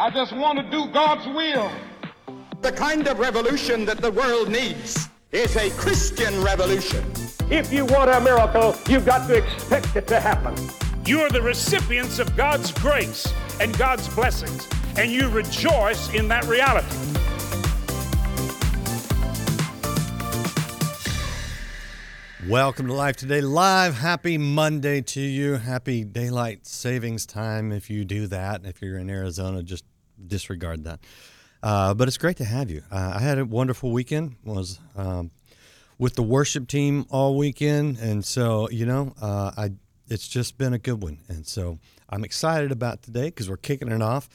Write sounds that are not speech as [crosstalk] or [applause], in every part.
I just want to do God's will. The kind of revolution that the world needs is a Christian revolution. If you want a miracle, you've got to expect it to happen. You are the recipients of God's grace and God's blessings, and you rejoice in that reality. Welcome to Life Today Live. Happy Monday to you. Happy daylight savings time if you do that. If you're in Arizona, just disregard that. Uh, but it's great to have you. Uh, I had a wonderful weekend. Was um, with the worship team all weekend, and so you know, uh, I it's just been a good one. And so I'm excited about today because we're kicking it off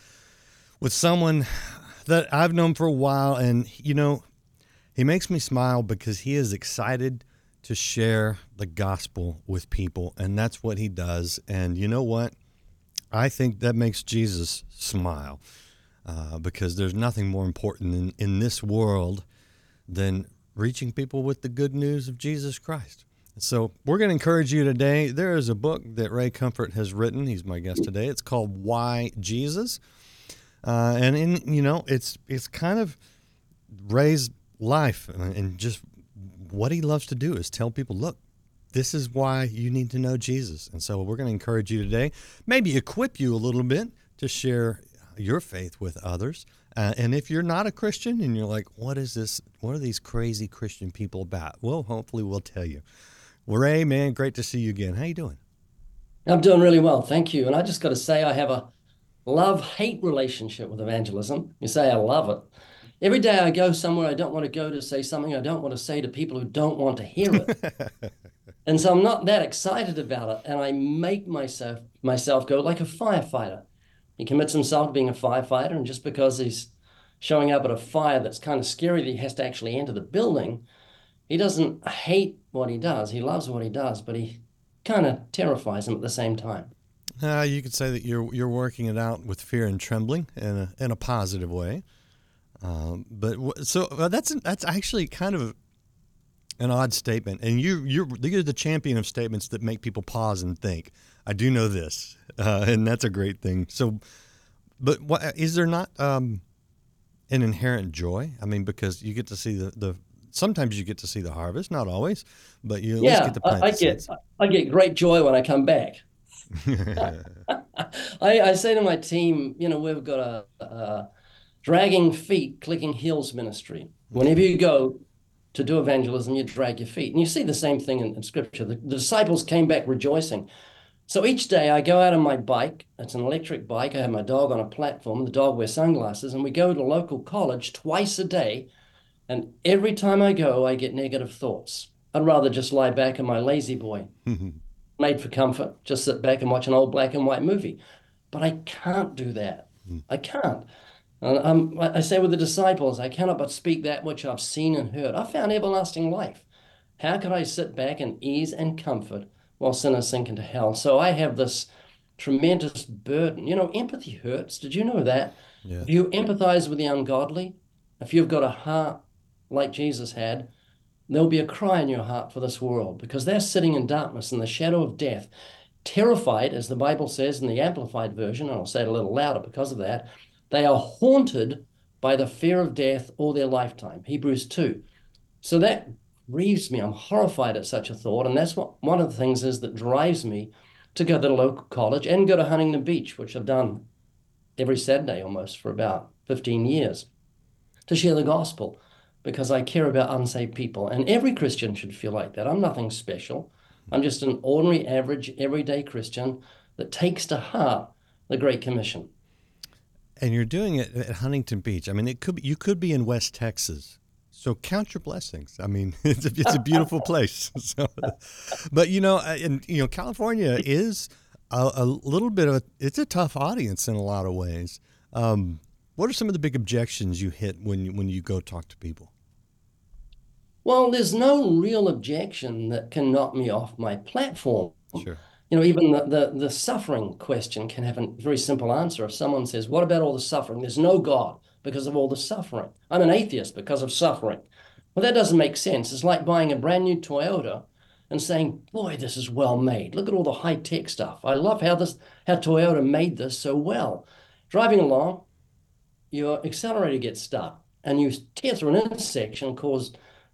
with someone that I've known for a while, and you know, he makes me smile because he is excited to share the gospel with people, and that's what he does. And you know what? I think that makes Jesus smile uh, because there's nothing more important in, in this world than reaching people with the good news of Jesus Christ. So we're going to encourage you today. There is a book that Ray Comfort has written. He's my guest today. It's called Why Jesus, uh, and in you know it's it's kind of Ray's life and just what he loves to do is tell people, look, this is why you need to know Jesus. And so we're going to encourage you today, maybe equip you a little bit to share your faith with others. Uh, and if you're not a Christian and you're like, what is this? What are these crazy Christian people about? Well, hopefully we'll tell you. Well, Ray, man, great to see you again. How you doing? I'm doing really well, thank you. And I just got to say, I have a love-hate relationship with evangelism. You say I love it. Every day I go somewhere I don't want to go to say something I don't want to say to people who don't want to hear it. [laughs] and so I'm not that excited about it. And I make myself myself go like a firefighter. He commits himself to being a firefighter, and just because he's showing up at a fire that's kind of scary that he has to actually enter the building, he doesn't hate what he does. He loves what he does, but he kind of terrifies him at the same time. Uh, you could say that you're you're working it out with fear and trembling in a in a positive way. Um, but so uh, that's that's actually kind of an odd statement, and you you're you're the champion of statements that make people pause and think. I do know this, uh, and that's a great thing. So, but what is there not um, an inherent joy? I mean, because you get to see the, the sometimes you get to see the harvest, not always, but you at yeah, least get to plant I, I the get. I get great joy when I come back. [laughs] I, I say to my team, you know, we've got a, a dragging feet, clicking heels ministry. Whenever you go to do evangelism, you drag your feet. And you see the same thing in, in scripture. The, the disciples came back rejoicing. So each day I go out on my bike. It's an electric bike. I have my dog on a platform. The dog wears sunglasses. And we go to a local college twice a day. And every time I go, I get negative thoughts. I'd rather just lie back in my La-Z-Boy, [laughs] made for comfort, just sit back and watch an old black and white movie. But I can't do that. I can't. And um, I say with the disciples, I cannot but speak that which I've seen and heard. I found everlasting life. How could I sit back in ease and comfort while sinners sink into hell? So I have this tremendous burden. You know, empathy hurts. Did you know that? Yeah. If you empathize with the ungodly, if you've got a heart like Jesus had, there'll be a cry in your heart for this world because they're sitting in darkness in the shadow of death, terrified, as the Bible says in the Amplified Version, and I'll say it a little louder because of that. They are haunted by the fear of death all their lifetime. Hebrews 2. So that grieves me. I'm horrified at such a thought. And that's what one of the things is that drives me to go to the local college and go to Huntington Beach, which I've done every Saturday almost for about 15 years, to share the gospel because I care about unsaved people. And every Christian should feel like that. I'm nothing special. I'm just an ordinary, average, everyday Christian that takes to heart the Great Commission. And you're doing it at Huntington Beach. I mean, it could you could be in West Texas. So count your blessings. I mean, [laughs] it's a, it's a beautiful [laughs] place. [laughs] So, but you know, and you know, California is a, a little bit of a, it's a tough audience in a lot of ways. Um, what are some of the big objections you hit when you, when you go talk to people? Well, there's no real objection that can knock me off my platform. Sure. You know, even the, the, the suffering question can have a very simple answer. If someone says, What about all the suffering? There's no God because of all the suffering. I'm an atheist because of suffering. Well, that doesn't make sense. It's like buying a brand new Toyota and saying, Boy, this is well made. Look at all the high tech stuff. I love how this how Toyota made this so well. Driving along, your accelerator gets stuck and you tear through an intersection, cause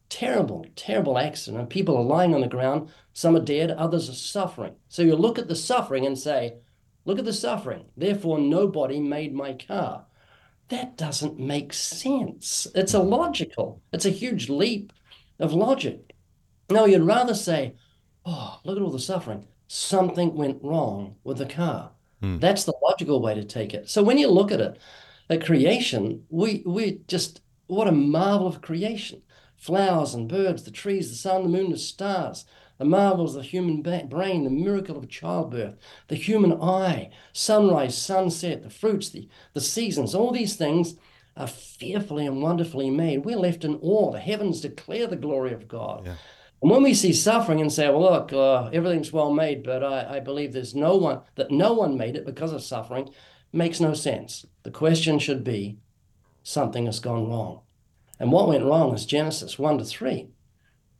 terrible, terrible accident. And people are lying on the ground. Some are dead, others are suffering. So you look at the suffering and say, look at the suffering. Therefore, nobody made my car. That doesn't make sense. It's illogical. It's a huge leap of logic. No, you'd rather say, oh, look at all the suffering. Something went wrong with the car. Hmm. That's the logical way to take it. So when you look at it, at creation, we we just what a marvel of creation flowers and birds, the trees, the sun, the moon, the stars, the marvels of the human brain, the miracle of childbirth, the human eye, sunrise, sunset, the fruits, the, the seasons, all these things are fearfully and wonderfully made. We're left in awe. The heavens declare the glory of God. Yeah. And when we see suffering and say, well, look, uh, everything's well made, but I, I believe there's no one, that no one made it because of suffering, makes no sense. The question should be, something has gone wrong. And what went wrong is Genesis 1 to 3.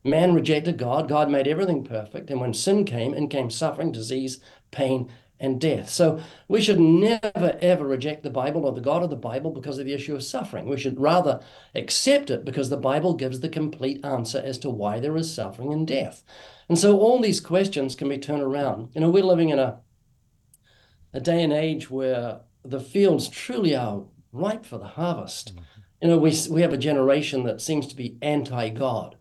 Man rejected God. God made everything perfect. And when sin came, in came suffering, disease, pain, and death. So we should never, ever reject the Bible or the God of the Bible because of the issue of suffering. We should rather accept it because the Bible gives the complete answer as to why there is suffering and death. And so all these questions can be turned around. You know, we're living in a, a day and age where the fields truly are ripe for the harvest. Mm-hmm. You know, we, we have a generation that seems to be anti God.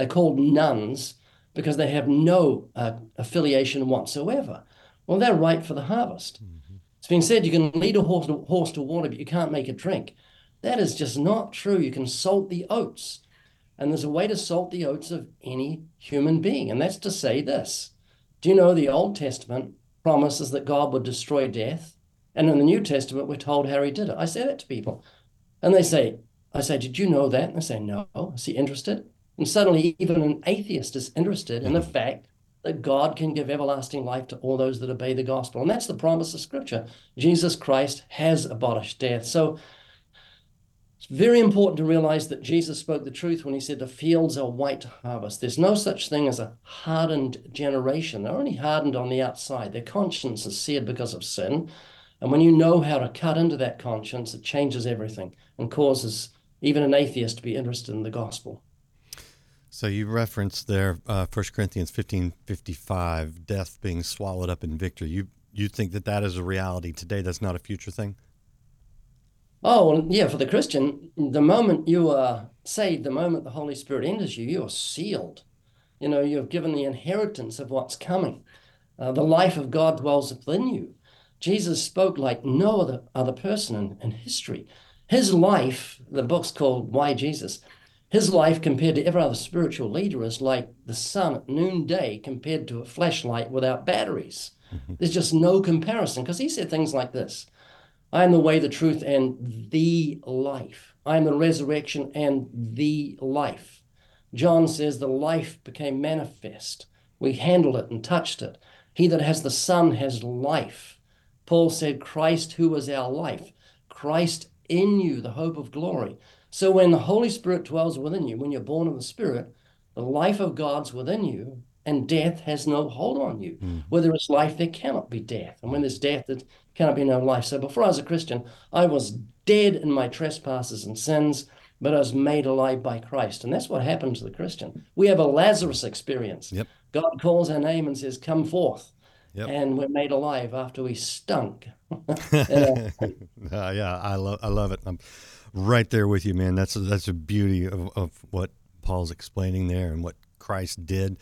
They're called nones because they have no uh, affiliation whatsoever. Well, they're ripe for the harvest. Mm-hmm. It's been said you can lead a horse to, horse to water, but you can't make it drink. That is just not true. You can salt the oats. And there's a way to salt the oats of any human being, and that's to say this. Do you know the Old Testament promises that God would destroy death? And in the New Testament, we're told how he did it. I say that to people. And they say, I say, Did you know that? And they say, No. Is he interested? And suddenly, even an atheist is interested in the mm-hmm. fact that God can give everlasting life to all those that obey the gospel. And that's the promise of Scripture. Jesus Christ has abolished death. So it's very important to realize that Jesus spoke the truth when he said the fields are white to harvest. There's no such thing as a hardened generation. They're only hardened on the outside. Their conscience is seared because of sin. And when you know how to cut into that conscience, it changes everything and causes even an atheist to be interested in the gospel. So you referenced there uh, 1 Corinthians 15 55, death being swallowed up in victory. You, you think that that is a reality today? That's not a future thing? Oh, yeah, for the Christian, the moment you are saved, the moment the Holy Spirit enters you, you are sealed. You know, you've given the inheritance of what's coming. Uh, the life of God dwells within you. Jesus spoke like no other, other person in, in history. His life, the book's called Why Jesus, his life compared to every other spiritual leader is like the sun at noonday compared to a flashlight without batteries. [laughs] There's just no comparison because he said things like this I am the way, the truth, and the life. I am the resurrection and the life. John says the life became manifest. We handled it and touched it. He that has the Son has life. Paul said, Christ, who is our life, Christ in you, the hope of glory. So when the Holy Spirit dwells within you, when you're born of the Spirit, the life of God's within you, and death has no hold on you. Mm. Where there is life, there cannot be death. And when there's death, there cannot be no life. So before I was a Christian, I was dead in my trespasses and sins, but I was made alive by Christ. And that's what happens to the Christian. We have a Lazarus experience. Yep. God calls our name and says, Come forth. Yep. And we're made alive after we stunk. [laughs] [laughs] [laughs] uh, yeah, I love I love it. I'm right there with you, man. That's a, that's a beauty of, of what Paul's explaining there and what Christ did.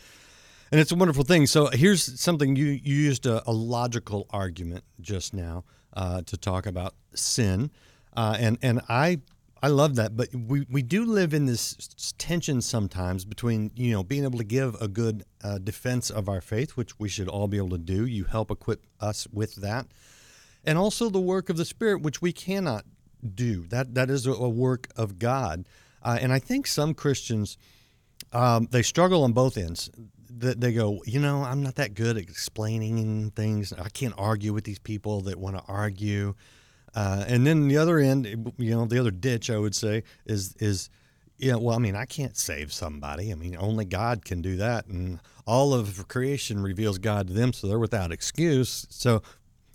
And it's a wonderful thing. So here's something you, you used a, a logical argument just now uh, to talk about sin. Uh, and, and I I love that, but we, we do live in this tension sometimes between you know being able to give a good uh, defense of our faith, which we should all be able to do. You help equip us with that, and also the work of the Spirit, which we cannot do. That that is a, work of God, uh, and I think some Christians um, they struggle on both ends. That they go, you know, I'm not that good at explaining things. I can't argue with these people that want to argue. Uh, and then the other end, you know, the other ditch I would say is is yeah. Well, I mean, I can't save somebody. I mean, only God can do that, and all of creation reveals God to them, so they're without excuse. So,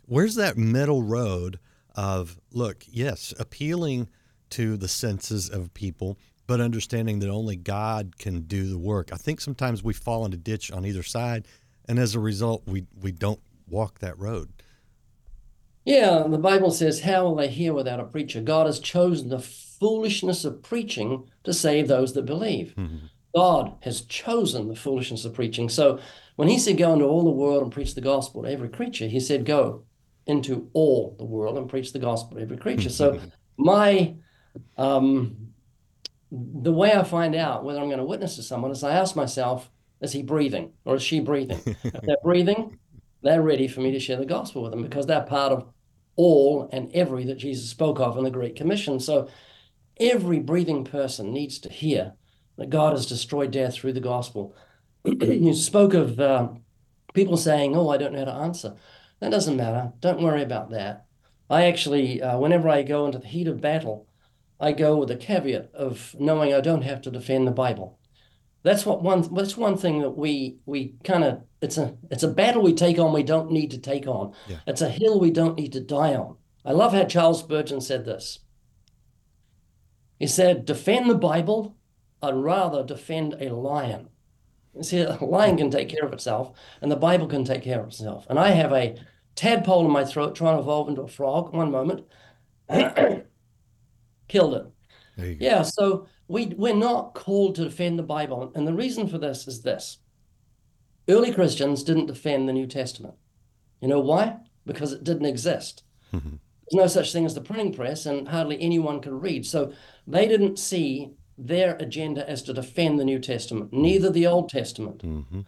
where's that middle road of look, yes, appealing to the senses of people, but understanding that only God can do the work. I think sometimes we fall in a ditch on either side, and as a result, we we don't walk that road. Yeah, the Bible says, How will they hear without a preacher? God has chosen the foolishness of preaching to save those that believe. Mm-hmm. God has chosen the foolishness of preaching. So when he said, Go into all the world and preach the gospel to every creature, he said, Go into all the world and preach the gospel to every creature. So [laughs] my um, the way I find out whether I'm going to witness to someone is I ask myself, is he breathing or is she breathing? if they're [laughs] breathing, they're ready for me to share the gospel with them because they're part of all and every that Jesus spoke of in the Great Commission. So every breathing person needs to hear that God has destroyed death through the gospel. [clears throat] you spoke of uh, people saying, Oh, I don't know how to answer. That doesn't matter. Don't worry about that. I actually, uh, whenever I go into the heat of battle, I go with a caveat of knowing I don't have to defend the Bible. That's what one. That's one thing that we we kind of. It's a it's a battle we take on. We don't need to take on. Yeah. It's a hill we don't need to die on. I love how Charles Spurgeon said this. He said, "Defend the Bible. I'd rather defend a lion." You see, a lion can take care of itself, and the Bible can take care of itself. And I have a tadpole in my throat trying to evolve into a frog. One moment. [clears throat] killed it. Yeah, so we we're not called to defend the Bible, and the reason for this is this: early Christians didn't defend the New Testament. You know why? Because it didn't exist. Mm-hmm. There's no such thing as the printing press, and hardly anyone could read. So they didn't see their agenda as to defend the New Testament, neither the Old Testament. Mm-hmm.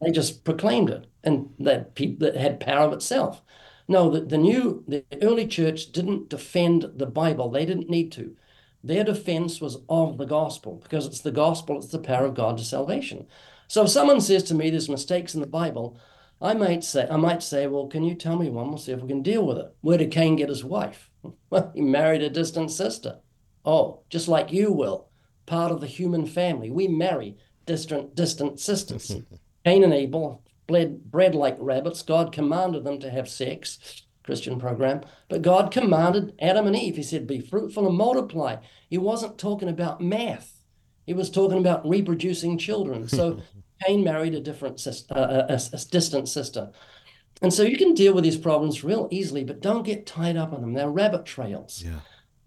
They just proclaimed it, and that people that had power of itself. No, the, the new, the early church didn't defend the Bible. They didn't need to. Their defense was of the gospel because it's the gospel, it's the power of God to salvation. So if someone says to me there's mistakes in the Bible, I might say, I might say, well, can you tell me one? We'll see if we can deal with it. Where did Cain get his wife? [laughs] Well, he married a distant sister. Oh, just like you will, part of the human family. We marry distant distant sisters. [laughs] Cain and Abel bled, bred like rabbits. God commanded them to have sex, Christian program, but God commanded Adam and Eve. He said, Be fruitful and multiply. He wasn't talking about math, he was talking about reproducing children. So [laughs] Cain married a different sister, uh, a, a distant sister. And so you can deal with these problems real easily, but don't get tied up on them. They're rabbit trails. Yeah.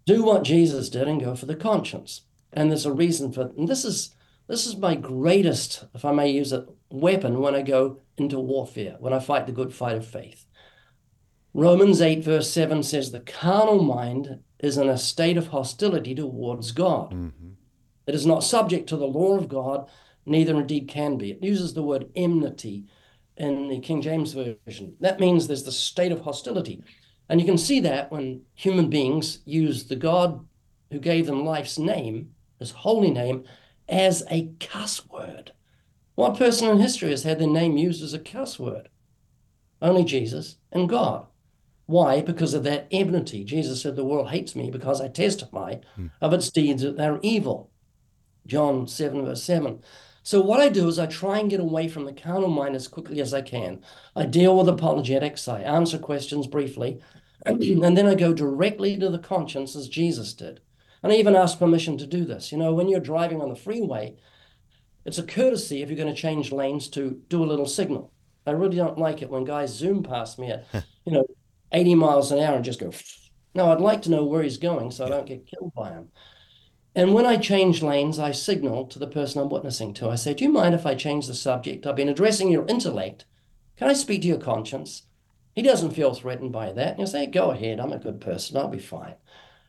Do what Jesus did and go for the conscience. And there's a reason for and this is this is my greatest, if I may use it, weapon when I go into warfare, when I fight the good fight of faith. Romans 8, verse 7 says, The carnal mind is in a state of hostility towards God. Mm-hmm. It is not subject to the law of God, neither indeed can be. It uses the word enmity in the King James Version. That means there's the state of hostility. And you can see that when human beings use the God who gave them life's name, his holy name, as a cuss word. What person in history has had their name used as a cuss word? Only Jesus and God. Why? Because of that enmity. Jesus said, The world hates me because I testify hmm. of its deeds that they're evil. John 7, verse 7. So, what I do is I try and get away from the carnal mind as quickly as I can. I deal with apologetics, I answer questions briefly, [clears throat] and then I go directly to the conscience as Jesus did. And I even ask permission to do this. You know, when you're driving on the freeway, it's a courtesy if you're going to change lanes to do a little signal. I really don't like it when guys zoom past me at, you know, 80 miles an hour and just go. No, I'd like to know where he's going so I don't get killed by him. And when I change lanes, I signal to the person I'm witnessing to. I say, Do you mind if I change the subject? I've been addressing your intellect. Can I speak to your conscience? He doesn't feel threatened by that. And you say, Go ahead. I'm a good person. I'll be fine.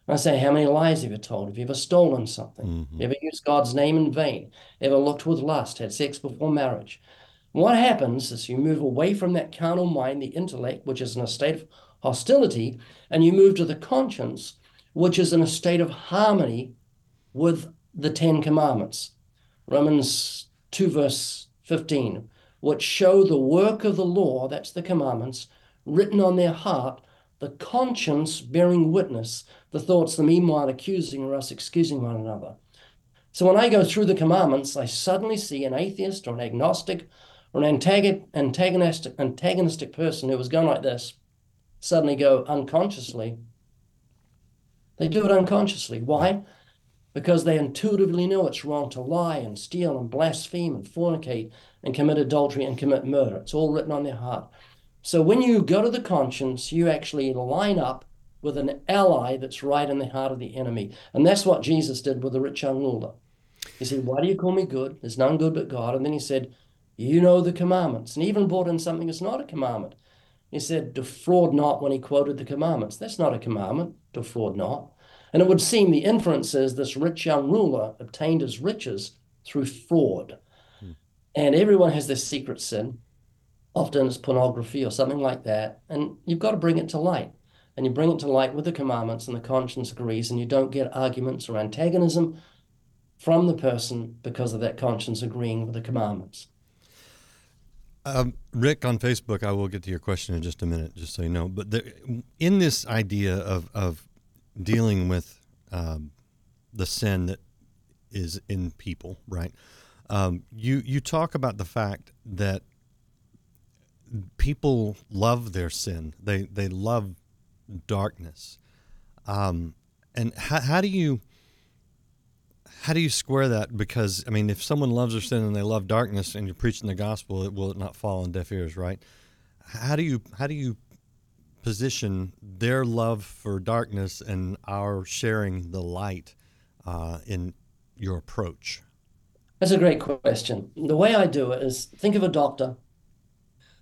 I say, how many lies have you told? Have you ever stolen something? Mm-hmm. Ever used God's name in vain? Ever looked with lust? Had sex before marriage? What happens is you move away from that carnal mind, the intellect, which is in a state of hostility, and you move to the conscience, which is in a state of harmony with the Ten Commandments. Romans 2, verse 15, which show the work of the law, that's the commandments, written on their heart the conscience bearing witness, the thoughts the meanwhile accusing or us excusing one another. So when I go through the commandments, I suddenly see an atheist or an agnostic or an antagonistic, antagonistic person who was going like this suddenly go unconsciously, They do it unconsciously. Why? Because they intuitively know it's wrong to lie and steal and blaspheme and fornicate and commit adultery and commit murder. It's all written on their heart. So when you go to the conscience, you actually line up with an ally that's right in the heart of the enemy. And that's what Jesus did with the rich young ruler. He said, Why do you call me good? There's none good but God. And then he said, You know the commandments. And even brought in something that's not a commandment. He said, Defraud not when he quoted the commandments. That's not a commandment, defraud not. And it would seem the inference is this rich young ruler obtained his riches through fraud. Hmm. And everyone has their secret sin. Often it's pornography or something like that. And you've got to bring it to light. And you bring it to light with the commandments, and the conscience agrees, and you don't get arguments or antagonism from the person because of that conscience agreeing with the commandments. Um, Rick on Facebook, I will get to your question in just a minute, just so you know. But the, in this idea of, of dealing with um, the sin that is in people, right? Um, you you talk about the fact that people love their sin. They they love darkness. Um, and how, how do you how do you square that? Because I mean, if someone loves their sin and they love darkness, and you're preaching the gospel, it will it not fall on deaf ears, right? How do you how do you position their love for darkness and our sharing the light uh, in your approach? That's a great question. The way I do it is think of a doctor.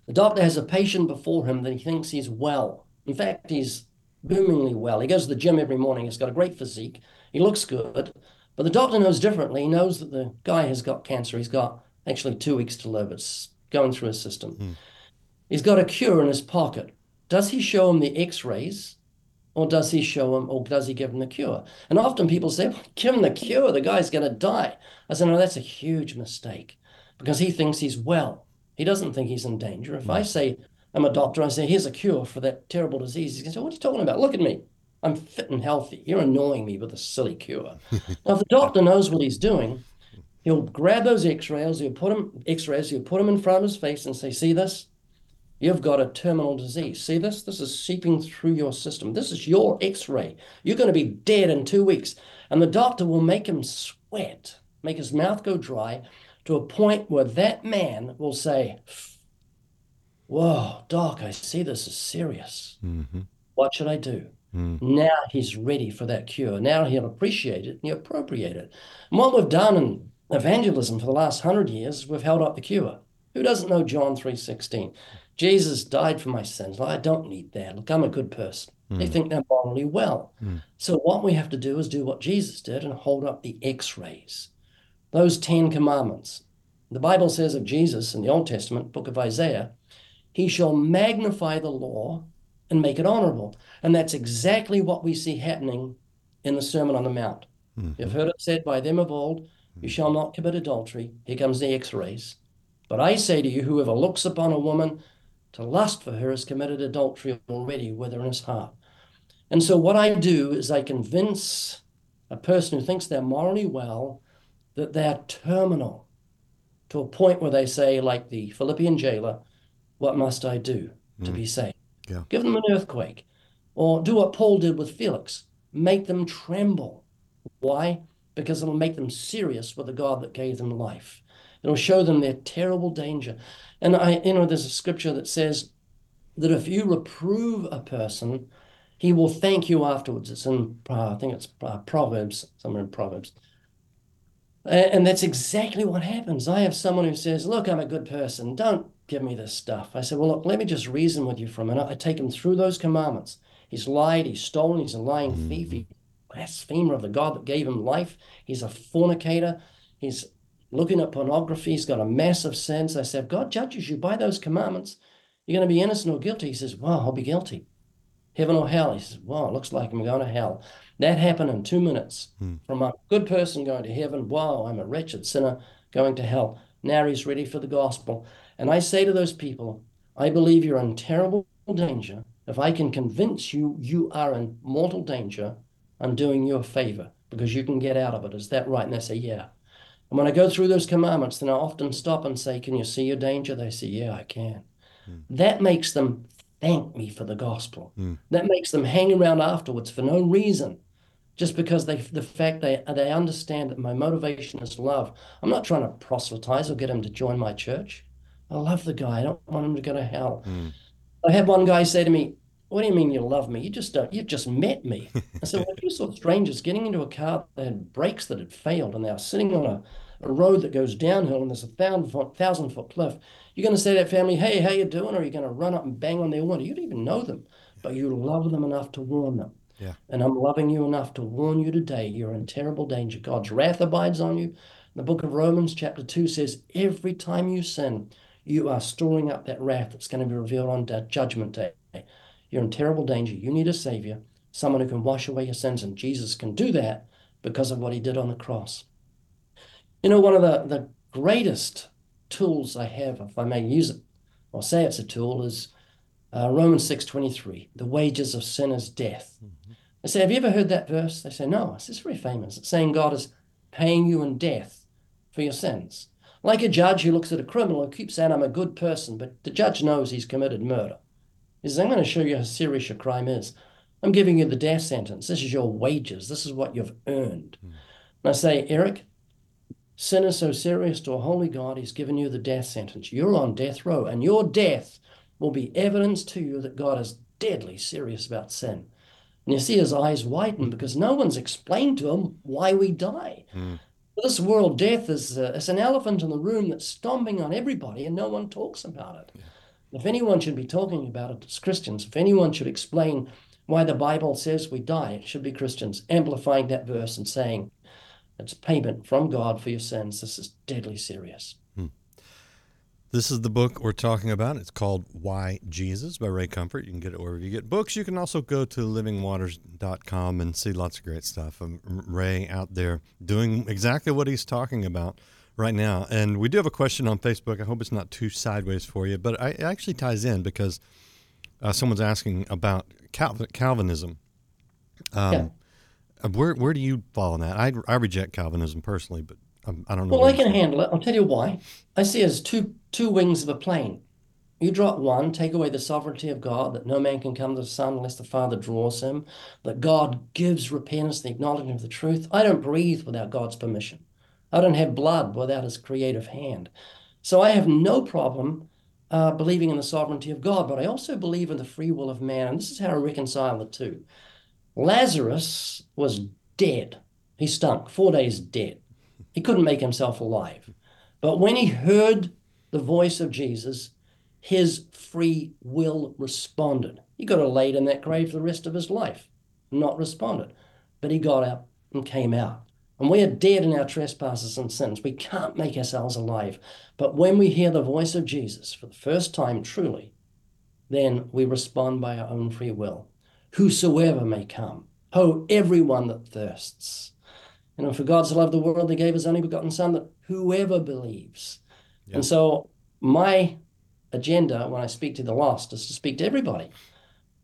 The doctor has a patient before him that he thinks he's well. In fact, he's boomingly well. He goes to the gym every morning. He's got a great physique. He looks good. But the doctor knows differently. He knows that the guy has got cancer. He's got actually two weeks to live. It's going through his system. Hmm. He's got a cure in his pocket. Does he show him the x rays or does he show him or does he give him the cure? And often people say, well, give him the cure. The guy's going to die. I said, no, that's a huge mistake because he thinks he's well. He doesn't think he's in danger. If I say, I'm a doctor, I say, here's a cure for that terrible disease, he's going to say, what are you talking about? Look at me. I'm fit and healthy. You're annoying me with a silly cure. [laughs] now, if the doctor knows what he's doing, he'll grab those x-rays, he'll put them x-rays, he'll put them in front of his face and say, see this? You've got a terminal disease. See this? This is seeping through your system. This is your x ray. You're going to be dead in two weeks. And the doctor will make him sweat, make his mouth go dry to a point where that man will say, Whoa, doc, I see this is serious. Mm-hmm. What should I do? Mm. Now he's ready for that cure. Now he'll appreciate it and he'll appropriate it. And what we've done in evangelism for the last hundred years, we've held up the cure. Who doesn't know John 3.16? Jesus died for my sins. Well, I don't need that. Look, I'm a good person. Mm. They think they're morally well. Mm. So what we have to do is do what Jesus did and hold up the x-rays. Those 10 commandments. The Bible says of Jesus in the Old Testament, book of Isaiah, he shall magnify the law and make it honorable. And that's exactly what we see happening in the Sermon on the Mount. Mm-hmm. You've heard it said by them of old, you shall not commit adultery. Here comes the x-rays. But I say to you, whoever looks upon a woman to lust for her has committed adultery already with her in his heart. And so what I do is I convince a person who thinks they're morally well that they're terminal to a point where they say, like the Philippian jailer, what must I do to mm. be saved? Yeah. Give them an earthquake. Or do what Paul did with Felix, make them tremble. Why? Because it'll make them serious with the God that gave them life. It'll show them their terrible danger. And I, you know, there's a scripture that says that if you reprove a person, he will thank you afterwards. It's in, uh, I think it's uh, Proverbs, somewhere in Proverbs. And that's exactly what happens. I have someone who says, Look, I'm a good person. Don't give me this stuff. I said, Well, look, let me just reason with you for a minute. I take him through those commandments. He's lied, he's stolen, he's a lying mm-hmm. thief, he's blasphemer of the God that gave him life. He's a fornicator. He's looking at pornography. He's got a massive sense. I said, God judges you by those commandments. You're going to be innocent or guilty. He says, Well, I'll be guilty. Heaven or hell. He says, Well, it looks like I'm going to hell. That happened in two minutes hmm. from a good person going to heaven. Wow, I'm a wretched sinner going to hell. Now he's ready for the gospel. And I say to those people, I believe you're in terrible danger. If I can convince you you are in mortal danger, I'm doing you a favor because you can get out of it. Is that right? And they say, Yeah. And when I go through those commandments, then I often stop and say, Can you see your danger? They say, Yeah, I can. Mm. That makes them thank me for the gospel. Mm. That makes them hang around afterwards for no reason just because they the fact they they understand that my motivation is love. I'm not trying to proselytize or get them to join my church. I love the guy. I don't want him to go to hell. Mm. I had one guy say to me, "What do you mean you love me? You just don't. You've just met me." I said, "Well, you saw strangers getting into a car that had brakes that had failed, and they were sitting on a, a road that goes downhill, and there's a thousand foot, thousand foot cliff. You're going to say to that family, "Hey, how you doing?" Or are you going to run up and bang on their window? You don't even know them, but you love them enough to warn them. Yeah. And I'm loving you enough to warn you today. You're in terrible danger. God's wrath abides on you. The book of Romans, chapter 2 says, Every time you sin, you are storing up that wrath that's going to be revealed on judgment day. You're in terrible danger. You need a Savior, someone who can wash away your sins. And Jesus can do that because of what he did on the cross. You know, one of the, the greatest tools I have, if I may use it, or say it's a tool, is uh, Romans 6.23, the wages of sin is death. Mm-hmm. I say, have you ever heard that verse? They say, no, it's very famous. It's saying God is paying you in death for your sins. Like a judge who looks at a criminal and keeps saying, I'm a good person, but the judge knows he's committed murder. He says, I'm going to show you how serious your crime is. I'm giving you the death sentence. This is your wages. This is what you've earned. Mm. And I say, Eric, sin is so serious to a holy God, he's given you the death sentence. You're on death row, and your death will be evidence to you that God is deadly serious about sin. And you see his eyes widen because no one's explained to him why we die. Mm. This world death is uh, it's an elephant in the room that's stomping on everybody and no one talks about it. Yeah. If anyone should be talking about it, it's Christians. If anyone should explain why the Bible says we die, it should be Christians, amplifying that verse and saying, it's payment from God for your sins. This is deadly serious. This is the book we're talking about. It's called Why Jesus by Ray Comfort. You can get it wherever you get books. You can also go to livingwaters.com and see lots of great stuff. Um, Ray out there doing exactly what he's talking about right now. And we do have a question on Facebook. I hope it's not too sideways for you, but it actually ties in because uh, someone's asking about Calvinism. Um, yeah. Uh, where where do you fall on that? I, I reject Calvinism personally, but um, I don't know. Well, I can handle it. I'll tell you why. I see it as two two wings of a plane. You drop one, take away the sovereignty of God, that no man can come to the Son unless the Father draws him, that God gives repentance, the acknowledgement of the truth. I don't breathe without God's permission. I don't have blood without his creative hand. So I have no problem uh, believing in the sovereignty of God, but I also believe in the free will of man. And this is how I reconcile the two. Lazarus was dead. He stunk, four days dead. He couldn't make himself alive. But when he heard the voice of Jesus, his free will responded. He got laid in that grave for the rest of his life, not responded. But he got up and came out. And we are dead in our trespasses and sins. We can't make ourselves alive. But when we hear the voice of Jesus for the first time truly, then we respond by our own free will. Whosoever may come, ho, everyone that thirsts. You know, for God so loved the world, he gave his only begotten Son, that whoever believes. Yep. And so my agenda when I speak to the lost is to speak to everybody.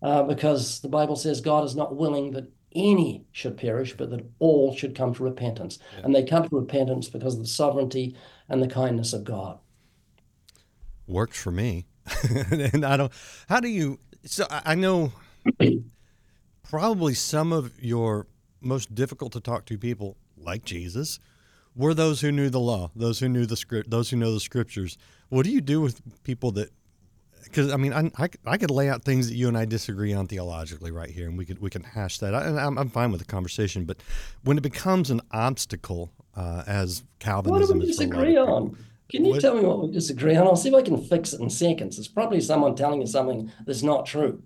Uh, because the Bible says God is not willing that any should perish, but that all should come to repentance. Yeah. And they come to repentance because of the sovereignty and the kindness of God. Works for me. [laughs] and I don't, how do you, so I know [clears throat] probably some of your most difficult to talk to people like Jesus, were those who knew the law, those who knew the script, those who know the scriptures. What do you do with people that? Because I mean, I, I, I, could lay out things that you and I disagree on theologically right here, and we could we can hash that. And I'm, I'm fine with the conversation, but when it becomes an obstacle, uh, as Calvinism, what do we disagree on? Can you what? tell me what we disagree on? I'll see if I can fix it in seconds. It's probably someone telling you something that's not true.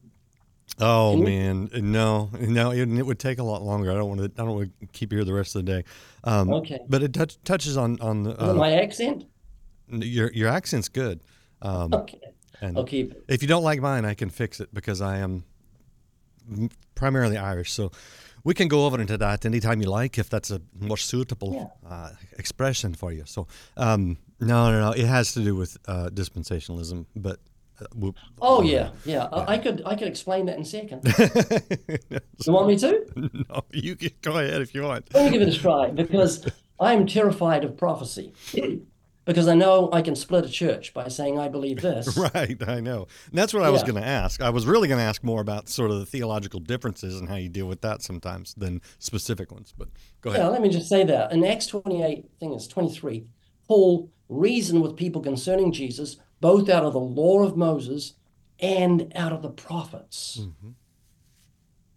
Oh man, no, no, it, it, would take a lot longer. I don't want to. I don't want to keep you here the rest of the day. Um, okay, but it touch, touches on on the, uh, my accent. Your your accent's good. Um, okay, and I'll keep it. If you don't like mine, I can fix it because I am primarily Irish. So we can go over into that anytime you like, if that's a more suitable yeah. uh, expression for you. So um, no, no, no, it has to do with uh, dispensationalism, but Oh, oh yeah, yeah, yeah. I, I, could I could explain that in a second. [laughs] you want me to? [laughs] No, you can go ahead if you want. Let me give it a try because [laughs] I'm terrified of prophecy. because I know I can split a church by saying I believe this. Right, I know. And that's what I was going to ask. I was really going to ask more about sort of the theological differences and how you deal with that sometimes than specific ones. But go Yeah, ahead. let me just say that. In Acts 28, I think it's 23, Paul reasoned with people concerning Jesus, both out of the law of Moses and out of the prophets.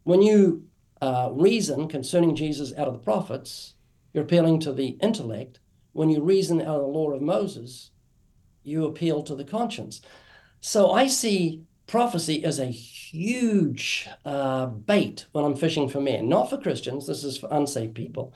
When you uh, reason concerning Jesus out of the prophets, you're appealing to the intellect. When you reason out of the law of Moses, you appeal to the conscience. So I see prophecy as a huge uh, bait when I'm fishing for men, not for Christians. This is for unsaved people.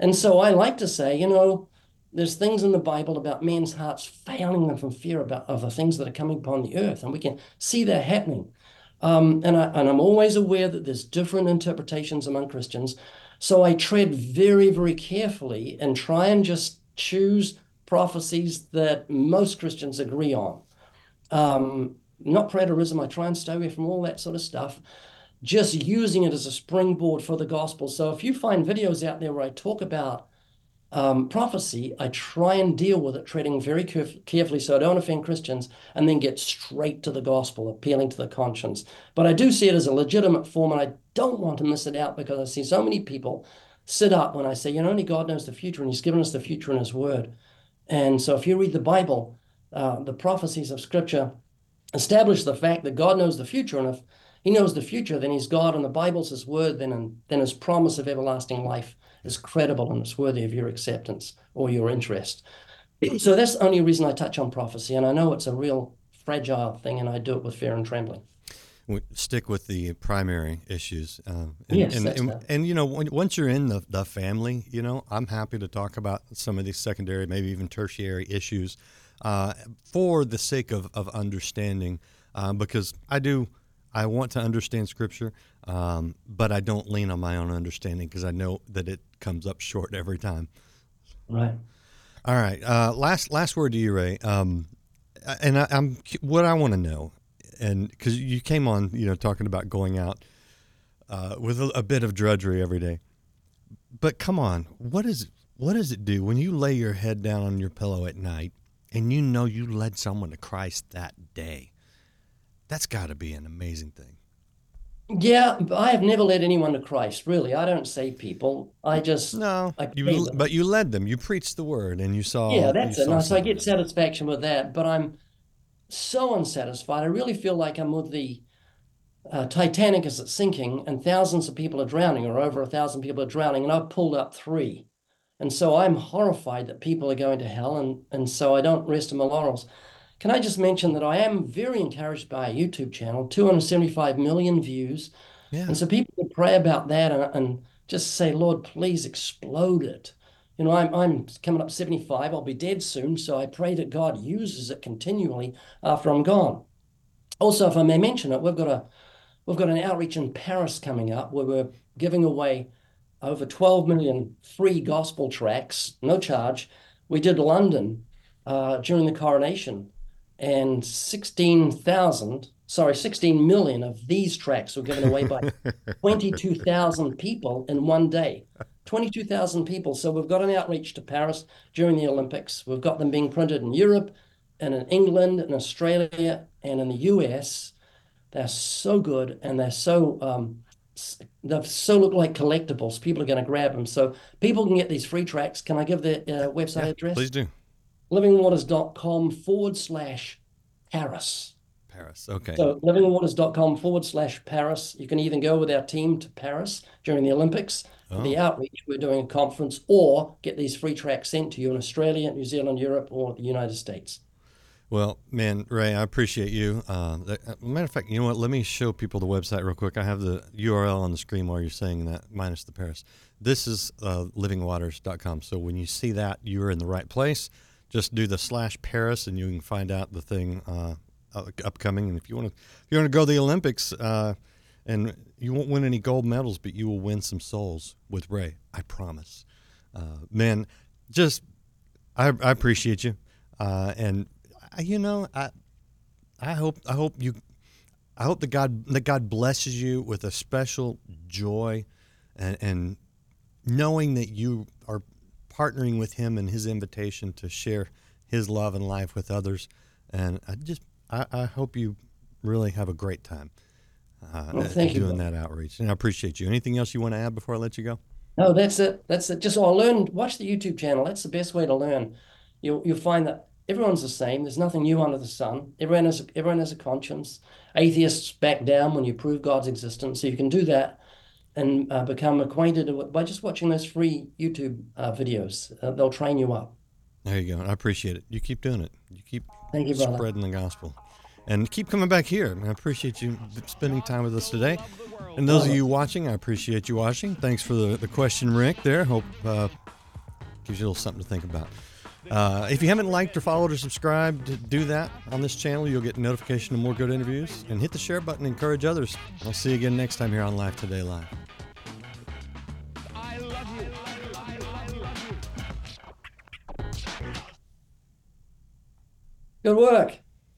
And so I like to say, you know, there's things in the Bible about men's hearts failing them from fear about of the things that are coming upon the earth, and we can see that happening. Um, and I and I'm always aware that there's different interpretations among Christians. So I tread very, very carefully and try and just choose prophecies that most Christians agree on. Um, not preterism. I try and stay away from all that sort of stuff. Just using it as a springboard for the gospel. So if you find videos out there where I talk about um, prophecy, I try and deal with it, treading very caref- carefully so I don't offend Christians, and then get straight to the gospel, appealing to the conscience. But I do see it as a legitimate form, and I don't want to miss it out because I see so many people sit up when I say, you know, only God knows the future, and He's given us the future in His Word. And so if you read the Bible, uh, the prophecies of Scripture establish the fact that God knows the future, and if He knows the future, then He's God, and the Bible's His Word, then and then His promise of everlasting life is credible and it's worthy of your acceptance or your interest. [clears throat] So that's the only reason I touch on prophecy, and I know it's a real fragile thing, and I do it with fear and trembling. We stick with the primary issues. Uh, and, Yes, and, and, and, you know, when, once you're in the, the family, you know, I'm happy to talk about some of these secondary, maybe even tertiary issues uh, for the sake of, of understanding, uh, because I do, I want to understand Scripture, um, but I don't lean on my own understanding because I know that it comes up short every time. Right. All right. Uh, last last word to you, Ray. Um, and I, I'm what I want to know, and because you came on, you know, talking about going out uh, with a, a bit of drudgery every day. But come on, what is what does it do when you lay your head down on your pillow at night and you know you led someone to Christ that day? That's got to be an amazing thing. Yeah, I have never led anyone to Christ. Really, I don't save people. I just No, I you, them. but you led them. You preached the word, and you saw. Yeah, that's it. saw No, so I get satisfaction with that, but I'm so unsatisfied. I really feel like I'm with the uh, Titanic as it's sinking, and thousands of people are drowning, or over a thousand people are drowning, and I've pulled up three. And so I'm horrified that people are going to hell, and, and so I don't rest on my laurels. Can I just mention that I am very encouraged by a YouTube channel, 275 million views. Yeah. And so people can pray about that and, and just say, Lord, please explode it. You know, I'm, I'm coming up 75. I'll be dead soon. So I pray that God uses it continually after I'm gone. Also, if I may mention it, we've got a we've got an outreach in Paris coming up where we're giving away over 12 million free gospel tracts, no charge. We did London uh, during the coronation, and 16,000, sorry, 16 million of these tracts were given away by [laughs] 22,000 people in one day. 22,000 people. So we've got an outreach to Paris during the Olympics. We've got them being printed in Europe and in England and Australia and in the US. They're so good and they're so um, they so look like collectibles. People are going to grab them. So people can get these free tracts. Can I give the uh, website address? Please do. livingwaters.com forward slash Paris. Paris. Okay. So livingwaters.com forward slash Paris. You can even go with our team to Paris during the Olympics. For the outreach, we're doing a conference or get these free tracts sent to you in Australia, New Zealand, Europe, or the United States. Well, man, Ray, I appreciate you. Uh, uh, matter of fact, you know what? Let me show people the website real quick. I have the URL on the screen while you're saying that, minus the Paris. This is uh, livingwaters.com. So when you see that, you're in the right place. Just do the slash Paris, and you can find out the thing uh, uh, upcoming. And if you want to, if you want to go to the Olympics, uh, and you won't win any gold medals, but you will win some souls with Ray. I promise. Uh, man, just I, I appreciate you, uh, and I, you know I I hope I hope you I hope that God that God blesses you with a special joy, and, and knowing that you are partnering with Him and His invitation to share His love and life with others. And I just, I, I hope you really have a great time uh, Well, thank you, doing brother. that outreach. And I appreciate you. Anything else you want to add before I let you go? No, that's it. That's it. Just oh, learn. Watch the YouTube channel. That's the best way to learn. You'll you'll find that everyone's the same. There's nothing new under the sun. Everyone has everyone has a conscience. Atheists back down when you prove God's existence. So you can do that and uh, become acquainted with, by just watching those free YouTube uh, videos. Uh, they'll train you up. There you go. I appreciate it. You keep doing it. You keep Thank you, brother. spreading the gospel. And keep coming back here. I appreciate you spending time with us today. And those of you watching, I appreciate you watching. Thanks for the, the question, Rick, there. Hope uh, gives you a little something to think about. Uh, if you haven't liked or followed or subscribed, do that on this channel. You'll get notification of more good interviews. And hit the share button. Encourage others. I'll see you again next time here on Live Today Live. Good work.